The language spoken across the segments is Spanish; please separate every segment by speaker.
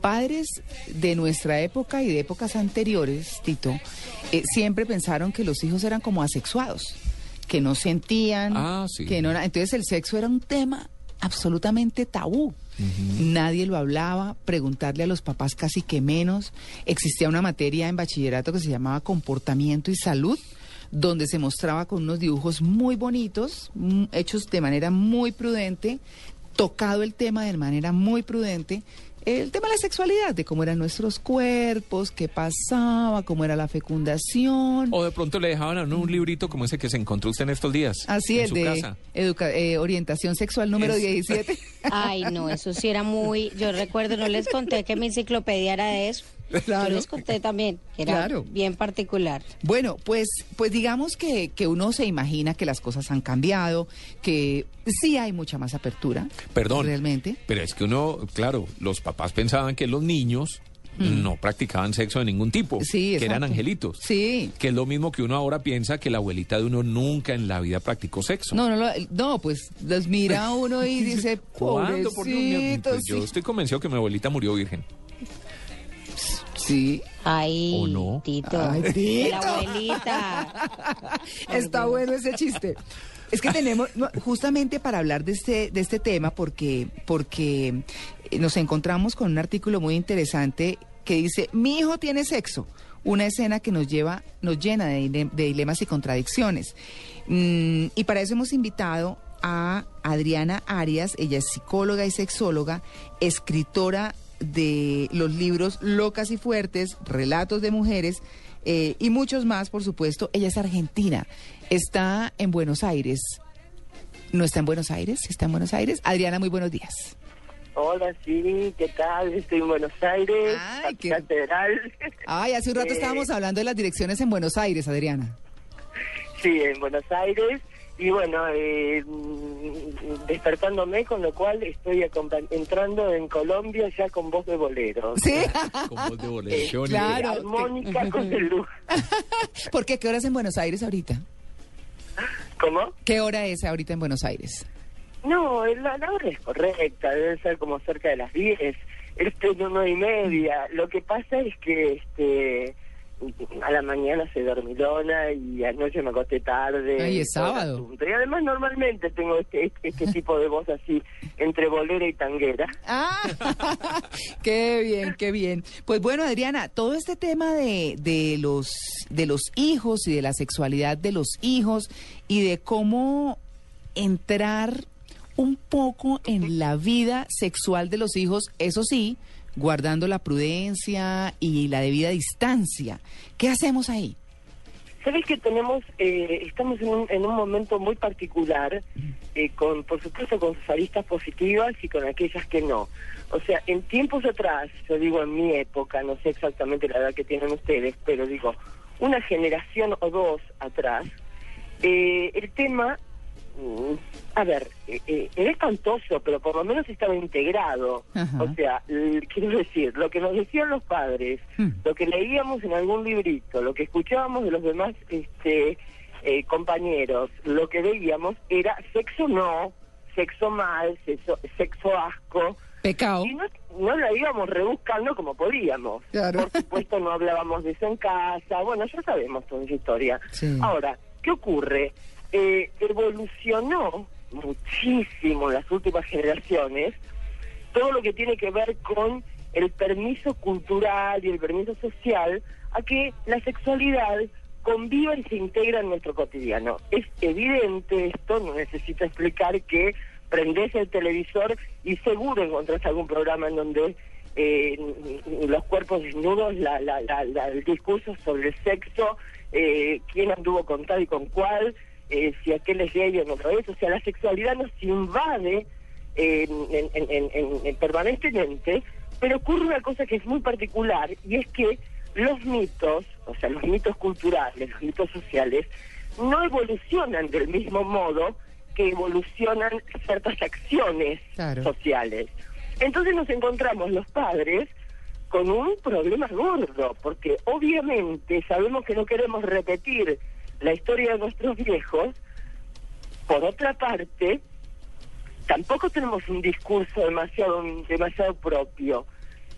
Speaker 1: Padres de nuestra época y de épocas anteriores, Tito, eh, siempre pensaron que los hijos eran como asexuados, que no sentían,
Speaker 2: Ah, sí.
Speaker 1: que no entonces el sexo era un tema absolutamente tabú. Nadie lo hablaba, preguntarle a los papás casi que menos. Existía una materia en bachillerato que se llamaba comportamiento y salud, donde se mostraba con unos dibujos muy bonitos, mm, hechos de manera muy prudente, tocado el tema de manera muy prudente. El tema de la sexualidad, de cómo eran nuestros cuerpos, qué pasaba, cómo era la fecundación.
Speaker 2: O de pronto le dejaban a uno un librito como ese que se encontró usted en estos días.
Speaker 1: Así
Speaker 2: en
Speaker 1: es,
Speaker 2: su
Speaker 1: de
Speaker 2: casa.
Speaker 1: educa- eh, orientación sexual número
Speaker 2: Es-
Speaker 1: 17.
Speaker 3: Ay, no, eso sí era muy. Yo recuerdo, no les conté que mi enciclopedia era de eso.
Speaker 1: Claro.
Speaker 3: Yo les conté también, que era
Speaker 1: Claro.
Speaker 3: bien particular.
Speaker 1: Bueno, pues, pues digamos que, que uno se imagina que las cosas han cambiado, que sí hay mucha más apertura.
Speaker 2: Perdón.
Speaker 1: Realmente.
Speaker 2: Pero es que uno, claro, los papás pensaban que los niños no practicaban sexo de ningún tipo.
Speaker 1: Mm. Sí,
Speaker 2: Que eran angelitos.
Speaker 1: Sí.
Speaker 2: Que es lo mismo que uno ahora piensa que la abuelita de uno nunca en la vida practicó sexo.
Speaker 1: No, no, no, no, pues los mira uno y dice,
Speaker 2: ¿Cuándo? Por Dios mío? Pues yo
Speaker 1: sí.
Speaker 2: estoy convencido que mi abuelita murió virgen.
Speaker 1: Sí.
Speaker 3: Ay,
Speaker 2: ¿O no?
Speaker 3: Tito.
Speaker 1: Ay, Tito.
Speaker 3: La abuelita.
Speaker 1: Está bueno ese chiste. Es que tenemos, no, justamente para hablar de este, de este tema, porque, porque eh, nos encontramos con un artículo muy interesante que dice, mi hijo tiene sexo. Una escena que nos lleva, nos llena de dilemas y contradicciones. Mm, y para eso hemos invitado a Adriana Arias, ella es psicóloga y sexóloga, escritora de los libros Locas y Fuertes, Relatos de Mujeres eh, y muchos más, por supuesto. Ella es argentina, está en Buenos Aires. ¿No está en Buenos Aires? ¿Está en Buenos Aires? Adriana, muy buenos días.
Speaker 4: Hola, sí, ¿qué tal? Estoy en Buenos Aires,
Speaker 1: Ay, qué-
Speaker 4: catedral.
Speaker 1: Ay, hace un rato
Speaker 4: Eh,
Speaker 1: estábamos hablando de las direcciones en Buenos Aires, Adriana.
Speaker 4: Sí, en Buenos Aires. Y bueno, eh, despertándome, con lo cual estoy acompa- entrando en Colombia ya con voz de bolero.
Speaker 1: Sí,
Speaker 2: Con voz de bolero. Qué bonito.
Speaker 1: Claro.
Speaker 4: Armónica con el luz.
Speaker 1: ¿por qué? ¿Qué hora es en Buenos Aires ahorita?
Speaker 4: ¿Cómo?
Speaker 1: ¿Qué hora es ahorita en Buenos Aires?
Speaker 4: No, la, la hora es correcta, debe ser como cerca de las 10. Este es una y media. Lo que pasa es que este a la mañana se dormilona y anoche me acosté tarde.
Speaker 1: Ay,
Speaker 4: y
Speaker 1: es sábado.
Speaker 4: Y además normalmente tengo este, este, este tipo de voz así, entre bolera y tanguera.
Speaker 1: Ah, qué bien, qué bien. Pues bueno, Adriana, todo este tema de, de los de los hijos y de la sexualidad de los hijos y de cómo entrar un poco en la vida sexual de los hijos, eso sí, guardando la prudencia y la debida distancia. ¿Qué hacemos ahí?
Speaker 4: Sabes que tenemos, eh, estamos en un, en un momento muy particular, eh, con, por supuesto, con sus positivas y con aquellas que no. O sea, en tiempos atrás, yo digo en mi época, no sé exactamente la edad que tienen ustedes, pero digo, una generación o dos atrás, eh, el tema, a ver, eh, eh, era espantoso, pero por lo menos estaba integrado.
Speaker 1: Ajá.
Speaker 4: O sea, quiero decir, lo que nos decían los padres,
Speaker 1: Hmm.
Speaker 4: lo que leíamos en algún librito, lo que escuchábamos de los demás este, eh, compañeros, lo que veíamos era sexo no, sexo mal, sexo, sexo asco.
Speaker 1: Pecado.
Speaker 4: Y no, no la íbamos rebuscando como podíamos.
Speaker 1: Claro.
Speaker 4: Por supuesto no hablábamos de eso en casa, bueno, ya sabemos toda esa historia.
Speaker 1: Sí.
Speaker 4: Ahora, ¿qué ocurre? Eh, evolucionó muchísimo en las últimas generaciones todo lo que tiene que ver con el permiso cultural y el permiso social a que la sexualidad conviva y se integra en nuestro cotidiano. Es evidente esto, no necesito explicar que prendés el televisor y seguro encontrás algún programa en donde eh, los cuerpos desnudos, la, la, la, el discurso sobre el sexo, eh, quién anduvo con tal y con cuál, eh, si aquel es gay o no lo es. O sea, la sexualidad nos invade en- en- en- en- en- en- permanentemente Pero ocurre una cosa que es muy particular y es que los mitos, o sea, los mitos culturales, los mitos sociales, no evolucionan del mismo modo que evolucionan ciertas acciones
Speaker 1: Claro.
Speaker 4: sociales. Entonces nos encontramos los padres con un problema gordo, porque obviamente sabemos que no queremos repetir la historia de nuestros viejos, por otra parte, tampoco tenemos un discurso demasiado, demasiado propio,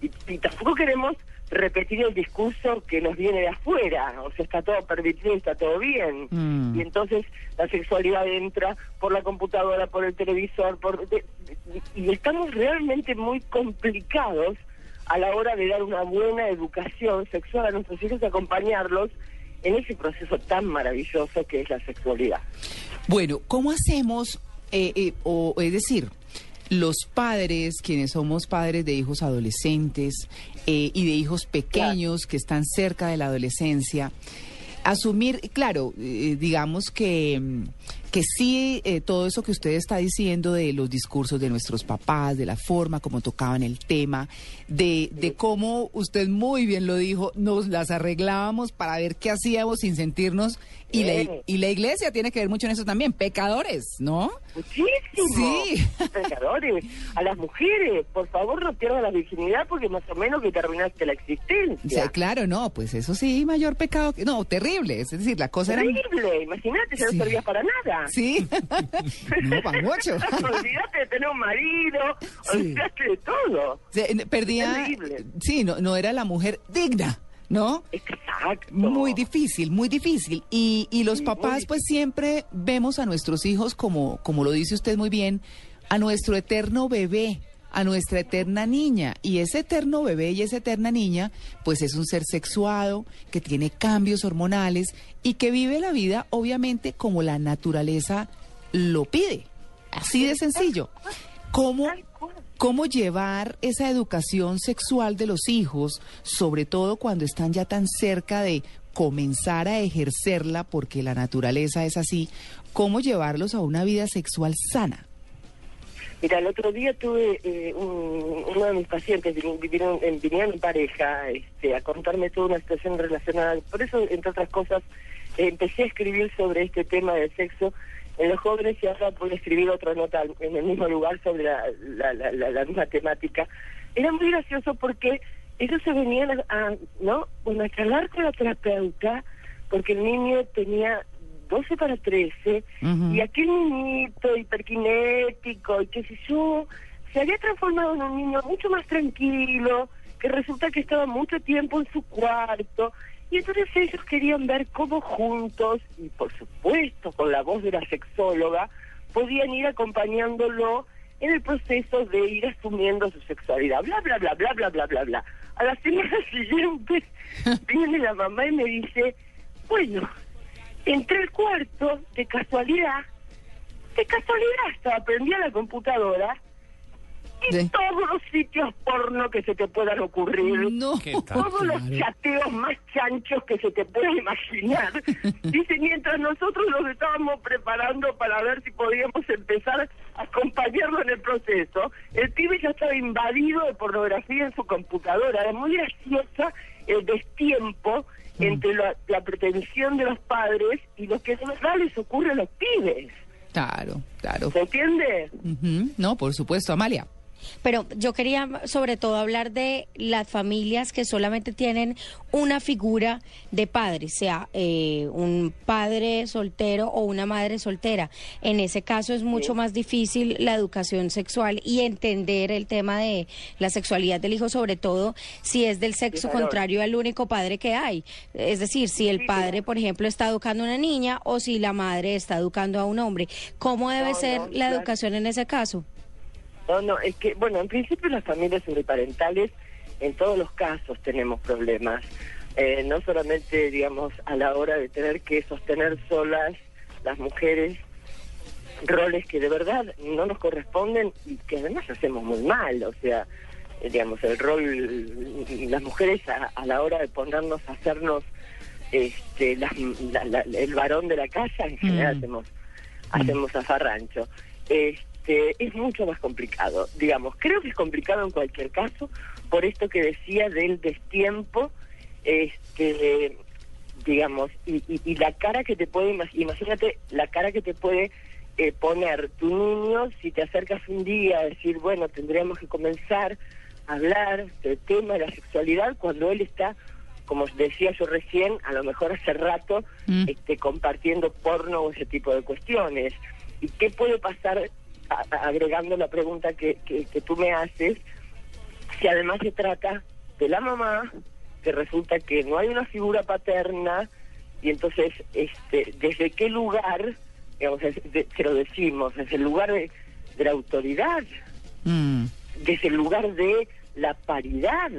Speaker 4: y, y tampoco queremos repetir el discurso que nos viene de afuera, o sea, está todo permitido, está todo bien,
Speaker 1: Mm.
Speaker 4: y entonces la sexualidad entra por la computadora, por el televisor, por de- de- y estamos realmente muy complicados a la hora de dar una buena educación sexual a nuestros hijos y acompañarlos en ese proceso tan maravilloso que es la sexualidad.
Speaker 1: Bueno, ¿cómo hacemos, eh, eh, o es decir, los padres, quienes somos padres de hijos adolescentes eh, y de hijos pequeños que están cerca de la adolescencia, asumir, claro, eh, digamos que, mm, que sí, eh, todo eso que usted está diciendo de los discursos de nuestros papás, de la forma como tocaban el tema, de, de cómo usted muy bien lo dijo, nos las arreglábamos para ver qué hacíamos sin sentirnos, y la, y la iglesia tiene que ver mucho en eso también, pecadores, ¿no?
Speaker 4: Muchísimo.
Speaker 1: Sí.
Speaker 4: Pecadores. A las mujeres, por favor, no pierdan la virginidad porque más o menos que terminaste la
Speaker 1: O sea,
Speaker 4: existencia.
Speaker 1: claro, no, pues eso sí, mayor pecado, que- no, terrible, es decir, la cosa era...
Speaker 4: Terrible, imagínate, ya
Speaker 1: Sí.
Speaker 4: no servías para nada.
Speaker 1: Sí, no, para mucho.
Speaker 4: olvídate de tener un marido,
Speaker 1: Sí.
Speaker 4: olvídate de todo.
Speaker 1: O sea, Perdía, sí, no, no era la mujer digna, ¿no?
Speaker 4: Exacto.
Speaker 1: Muy difícil, muy difícil. Y, y los
Speaker 4: Sí,
Speaker 1: papás, pues siempre vemos a nuestros hijos como, como lo dice usted muy bien, a nuestro eterno bebé, a nuestra eterna niña. Y ese eterno bebé y esa eterna niña, pues es un ser sexuado, que tiene cambios hormonales y que vive la vida, obviamente, como la naturaleza lo pide. Así de sencillo. ¿Cómo, cómo llevar esa educación sexual de los hijos, sobre todo cuando están ya tan cerca de comenzar a ejercerla, porque la naturaleza es así, cómo llevarlos a una vida sexual sana?
Speaker 4: Mira, el otro día tuve eh, un- uno de mis pacientes, vin- vinieron, vinieron en pareja este, a contarme toda una situación relacionada. Por eso, entre otras cosas, empecé a escribir sobre este tema del sexo en los jóvenes y ahora a escribir otra nota en el mismo lugar sobre la, la, la, misma temática. Era muy gracioso porque ellos se venían a, ¿no? bueno, a charlar con la terapeuta porque el niño tenía 12 para 13
Speaker 1: Ujú.
Speaker 4: y aquel niñito hiperkinético y qué sé yo, se había transformado en un niño mucho más tranquilo, que resulta que estaba mucho tiempo en su cuarto. Y entonces ellos querían ver cómo juntos, y por supuesto con la voz de la sexóloga, podían ir acompañándolo en el proceso de ir asumiendo su sexualidad. Bla, bla, bla, bla, bla, bla, bla, bla. A la semana siguiente viene la mamá y me dice, bueno, entré al cuarto, de casualidad, de casualidad estaba prendida la computadora y todos los sitios porno que se te puedan ocurrir.
Speaker 1: No.
Speaker 4: Todos los
Speaker 1: Claro.
Speaker 4: chateos más chanchos que se te pueda imaginar. Dice, mientras nosotros nos estábamos preparando para ver si podíamos empezar a acompañarlo en el proceso, el pibe ya estaba invadido de pornografía en su computadora. Era muy graciosa el destiempo entre la, la pretensión de los padres y lo que de verdad les ocurre a los pibes.
Speaker 1: Claro, claro.
Speaker 4: ¿Se entiende?
Speaker 1: No, por supuesto, Amalia.
Speaker 3: Pero yo quería sobre todo hablar de las familias que solamente tienen una figura de padre, sea eh, un padre soltero o una madre soltera. En ese caso es mucho más difícil la educación sexual y entender el tema de la sexualidad del hijo, sobre todo si es del sexo contrario al único padre que hay. Es decir, si el padre, por ejemplo, está educando a una niña o si la madre está educando a un hombre. ¿Cómo debe
Speaker 4: No,
Speaker 3: ser
Speaker 4: no,
Speaker 3: la
Speaker 4: claro.
Speaker 3: educación en ese caso?
Speaker 4: No, no, es que, bueno, en principio las familias uniparentales, en todos los casos tenemos problemas. Eh, no solamente, digamos, a la hora de tener que sostener solas las mujeres roles que de verdad no nos corresponden y que además hacemos muy mal. O sea, eh, digamos, el rol, las mujeres a, a la hora de ponernos a hacernos este, las- la- la- el varón de la casa, en general
Speaker 1: Mm.
Speaker 4: hacemos, hacemos zafarrancho. Este, es mucho más complicado, digamos. Creo que es complicado en cualquier caso, por esto que decía del destiempo, este, digamos, y, y- y la cara que te puede, imag- imagínate la cara que te puede eh, poner tu niño si te acercas un día a decir, bueno, tendríamos que comenzar a hablar del tema de la sexualidad cuando él está, como decía yo recién, a lo mejor hace rato,
Speaker 1: Mm.
Speaker 4: este, compartiendo porno o ese tipo de cuestiones. ¿Y qué puede pasar, a- agregando la pregunta que, que, que tú me haces, si además se trata de la mamá, que resulta que no hay una figura paterna, y entonces, este, ¿desde qué lugar, digamos, de- se lo decimos, desde el lugar de, de la autoridad,
Speaker 1: Mm.
Speaker 4: desde el lugar de la paridad?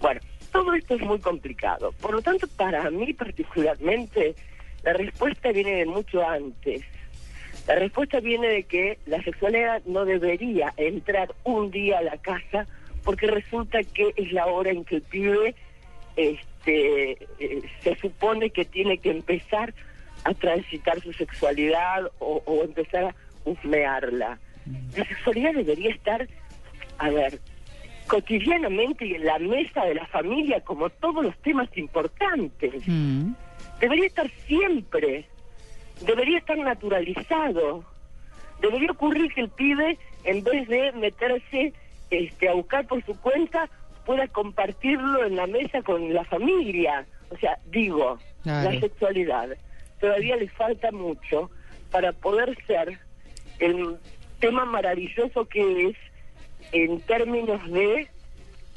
Speaker 4: Bueno, todo esto es muy complicado. Por lo tanto, para mí particularmente, la respuesta viene de mucho antes. La respuesta viene de que la sexualidad no debería entrar un día a la casa porque resulta que es la hora en que el pibe este, eh, se supone que tiene que empezar a transitar su sexualidad o, o empezar a husmearla. La sexualidad debería estar, a ver, cotidianamente y en la mesa de la familia como todos los temas importantes.
Speaker 1: Mm.
Speaker 4: Debería estar siempre, debería estar naturalizado. Debería ocurrir que el pibe, en vez de meterse este, a buscar por su cuenta, pueda compartirlo en la mesa con la familia. O sea, digo,
Speaker 1: Claro.
Speaker 4: la sexualidad todavía le falta mucho para poder ser el tema maravilloso que es en términos de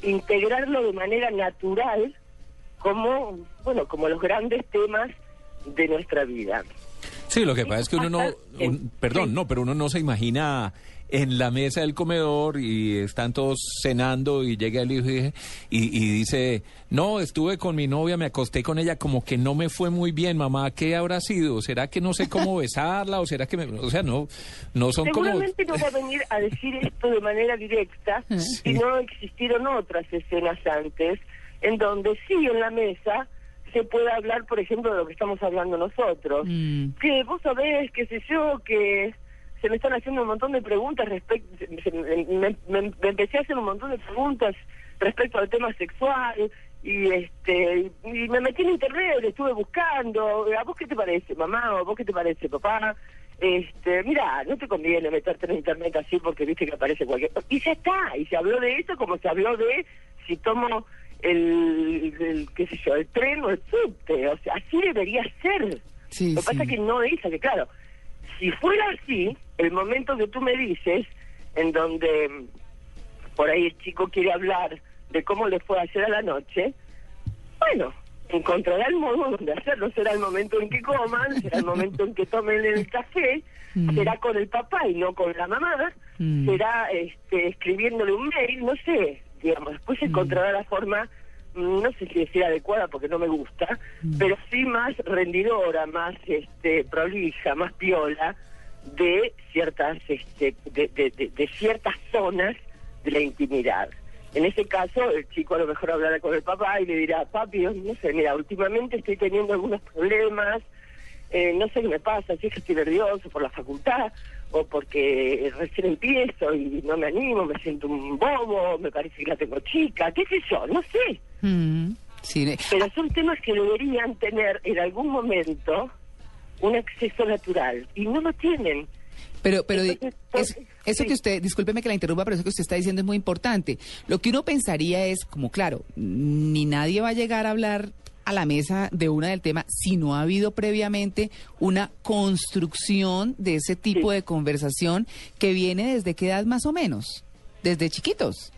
Speaker 4: integrarlo de manera natural como bueno como los grandes temas de nuestra vida.
Speaker 2: Sí, lo que pasa es que uno no,
Speaker 4: Sí.
Speaker 2: un- perdón, no, pero uno no se imagina en la mesa del comedor y están todos cenando y llega el hijo y, y- y dice, no, estuve con mi novia, me acosté con ella, como que no me fue muy bien, mamá, ¿qué habrá sido? ¿Será que no sé cómo besarla o será que me, o sea, no, no son como...
Speaker 4: Seguramente no va a venir a decir esto de manera directa y no existieron otras escenas antes en donde sí en la mesa se puede hablar, por ejemplo, de lo que estamos hablando nosotros.
Speaker 1: Mm.
Speaker 4: Que vos sabés, qué sé yo, que se me están haciendo un montón de preguntas respecto, se- me, me- me- me empecé a hacer un montón de preguntas respecto al tema sexual y este y me metí en internet, estuve buscando, ¿a vos qué te parece, mamá? ¿O a vos qué te parece, papá? Este, mira, no te conviene meterte en internet así porque viste que aparece cualquier y ya está, y se habló de eso como se habló de si tomo el, el qué sé yo, el tren o el subte, o sea, así debería ser.
Speaker 1: Sí,
Speaker 4: Lo que pasa es que no es, que claro, si fuera así, el momento que tú me dices, en donde mm, por ahí el chico quiere hablar de cómo le fue ayer a la noche, bueno, encontrará el modo donde hacerlo. Será el momento en que coman, será el momento en que tomen el café,
Speaker 1: Mm.
Speaker 4: será con el papá y no con la mamá,
Speaker 1: Mm.
Speaker 4: será este, escribiéndole un mail, no sé, digamos, después encontrará la forma, mm, no sé si decir adecuada porque no me gusta, pero sí más rendidora, más este, prolija, más piola de ciertas, este, de, de- de- de ciertas zonas de la intimidad. En ese caso, el chico a lo mejor hablará con el papá y le dirá, papi, no sé, mira, últimamente estoy teniendo algunos problemas, eh, no sé qué me pasa, si es que estoy nervioso por la facultad o porque recién empiezo y no me animo, me siento un bobo, me parece que la tengo chica, qué sé yo, no sé.
Speaker 1: Mm. Sí,
Speaker 4: Pero son temas que deberían tener en algún momento un acceso natural y no lo tienen.
Speaker 1: Pero, pero di-
Speaker 4: Entonces,
Speaker 1: es- eso
Speaker 4: sí.
Speaker 1: que usted, discúlpeme que la interrumpa, pero eso que usted está diciendo es muy importante. Lo que uno pensaría es, como claro, ni nadie va a llegar a hablar a la mesa de una del tema si no ha habido previamente una construcción de ese tipo
Speaker 4: Sí.
Speaker 1: de conversación que viene desde qué edad más o menos, desde chiquitos.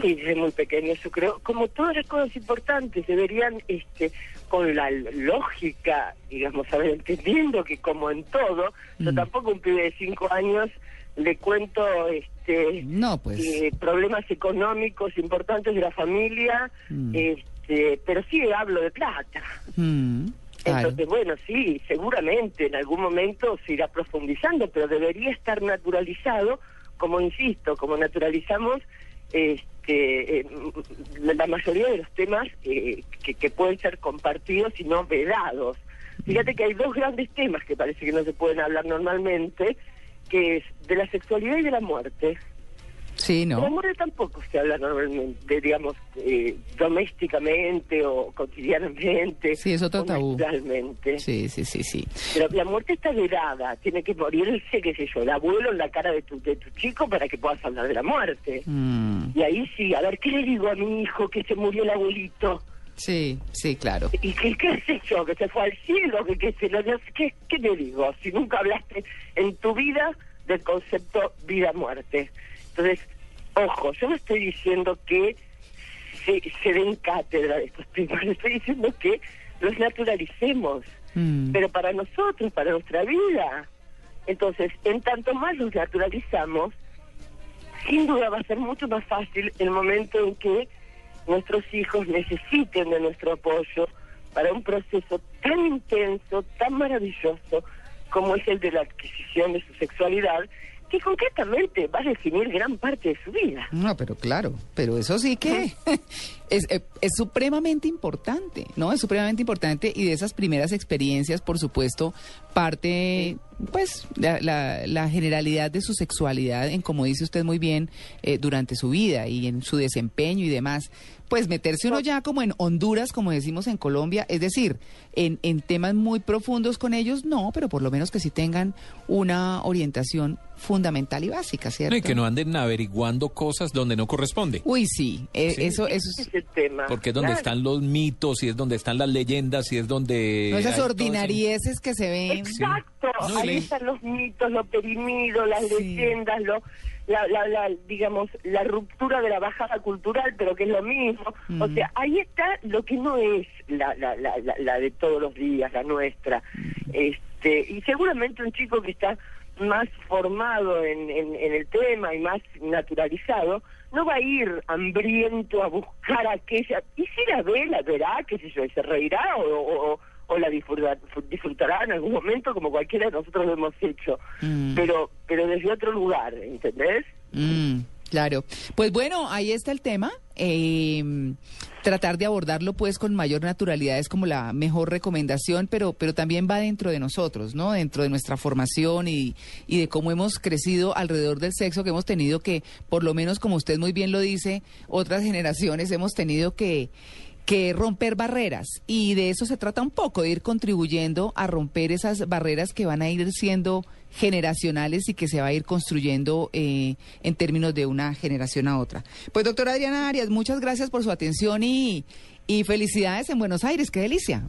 Speaker 4: Sí, desde muy pequeño, yo creo. Como todas las cosas importantes, deberían, este, con la lógica, digamos, a ver, entendiendo que como en todo, yo
Speaker 1: Mm.
Speaker 4: tampoco a un pibe de cinco años le cuento, este,
Speaker 1: No, pues.
Speaker 4: eh, problemas económicos importantes de la familia,
Speaker 1: Mm.
Speaker 4: este, pero sí hablo de plata.
Speaker 1: Mm, claro.
Speaker 4: Entonces, bueno, sí, seguramente en algún momento se irá profundizando, pero debería estar naturalizado, como insisto, como naturalizamos este, eh, la la mayoría de los temas eh, que, que pueden ser compartidos y no vedados. Fíjate que hay dos grandes temas que parece que no se pueden hablar normalmente, que es de la sexualidad y de la muerte.
Speaker 1: Sí, ¿no?
Speaker 4: muerte tampoco se habla normalmente, digamos, eh, domésticamente o cotidianamente.
Speaker 1: Sí, es otro tabú. Sí, sí, sí, sí.
Speaker 4: Pero la muerte está vedada, tiene que morirse, qué sé yo, el abuelo en la cara de tu, de tu chico para que puedas hablar de la muerte.
Speaker 1: Mm,
Speaker 4: Y ahí sí, a ver, ¿qué le digo a mi hijo que se murió el abuelito?
Speaker 1: sí, sí, claro.
Speaker 4: ¿Y qué, qué sé yo? ¿Que se fue al cielo? ¿Que, que se lo, ¿qué, ¿Qué le digo? Si nunca hablaste en tu vida del concepto vida-muerte. Entonces, ojo, yo no estoy diciendo que se, se den cátedra de estos temas, estoy diciendo que los naturalicemos,
Speaker 1: Mm.
Speaker 4: pero para nosotros, para nuestra vida. Entonces, en tanto más los naturalizamos, sin duda va a ser mucho más fácil el momento en que nuestros hijos necesiten de nuestro apoyo para un proceso tan intenso, tan maravilloso como es el de la adquisición de su sexualidad, que concretamente va a definir gran parte de su vida.
Speaker 1: No, pero claro, pero eso sí que es, eh, es supremamente importante, ¿no? Es supremamente importante y de esas primeras experiencias, por supuesto, parte, pues, la, la- la generalidad de su sexualidad, en como dice usted muy bien, eh, durante su vida y en su desempeño y demás. Pues meterse uno ya como en Honduras, como decimos en Colombia, es decir, en, en temas muy profundos con ellos, no, pero por lo menos que sí tengan una orientación fundamental y básica, ¿cierto?
Speaker 2: No, y que no anden averiguando cosas donde no corresponde.
Speaker 1: Uy, sí, eh,
Speaker 2: Sí.
Speaker 1: eso, eso es...
Speaker 4: tema.
Speaker 2: Porque es donde
Speaker 4: Claro.
Speaker 2: están los mitos, y es donde están las leyendas, y es donde...
Speaker 1: No esas ordinarieces que se ven.
Speaker 4: Exacto, ahí están los mitos, lo perimido, las
Speaker 1: Sí.
Speaker 4: leyendas, lo, la, la, la, digamos, la ruptura de la bajada cultural, pero que es lo mismo. O
Speaker 1: Mm.
Speaker 4: sea, ahí está lo que no es la, la, la, la, la de todos los días, la nuestra.
Speaker 1: Mm.
Speaker 4: este Y seguramente un chico que está más formado en, en, en el tema y más naturalizado, no va a ir hambriento a buscar aquella. Y si la ve, la verá, qué sé yo, y se reirá o, o, o la disfrutar- disfrutará en algún momento como cualquiera de nosotros lo hemos hecho.
Speaker 1: Mm.
Speaker 4: Pero, pero desde otro lugar, ¿entendés?
Speaker 1: Mm, claro. Pues bueno, ahí está el tema. Eh, tratar de abordarlo pues con mayor naturalidad es como la mejor recomendación, pero, pero también va dentro de nosotros, ¿no? Dentro de nuestra formación y, y de cómo hemos crecido alrededor del sexo, que hemos tenido que, por lo menos como usted muy bien lo dice, otras generaciones hemos tenido que que romper barreras y de eso se trata un poco, de ir contribuyendo a romper esas barreras que van a ir siendo generacionales y que se va a ir construyendo eh, en términos de una generación a otra. Pues doctora Adriana Arias, muchas gracias por su atención y, y felicidades en Buenos Aires, qué delicia.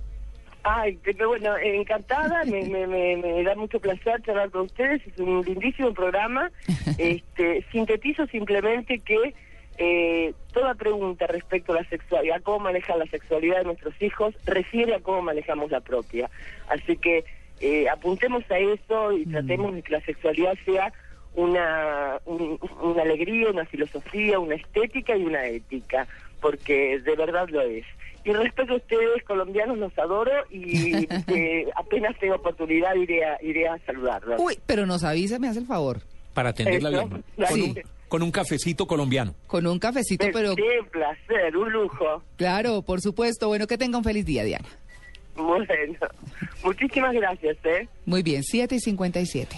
Speaker 4: Ay, pero bueno, encantada, me, me, me, me da mucho placer charlar con ustedes, es un lindísimo programa. Este, sintetizo simplemente que eh, toda pregunta respecto a la sexualidad, cómo manejar la sexualidad de nuestros hijos, refiere a cómo manejamos la propia. Así que eh, apuntemos a eso y tratemos de que la sexualidad sea una, un- una alegría, una filosofía, una estética y una ética, porque de verdad lo es. Y respecto a ustedes, colombianos, los adoro y eh, apenas tengo oportunidad iré a, iré a saludarlos.
Speaker 1: Uy, pero nos avisa, me hace el favor,
Speaker 2: Para atenderla
Speaker 4: Eso,
Speaker 2: bien.
Speaker 4: claro.
Speaker 2: Con, un, con un cafecito colombiano.
Speaker 1: con un cafecito, pero
Speaker 4: Qué placer, un lujo.
Speaker 1: claro, por supuesto. Bueno, que tenga un feliz día, Diana.
Speaker 4: Bueno, muchísimas gracias, ¿eh?
Speaker 1: Muy bien, 7 y 57.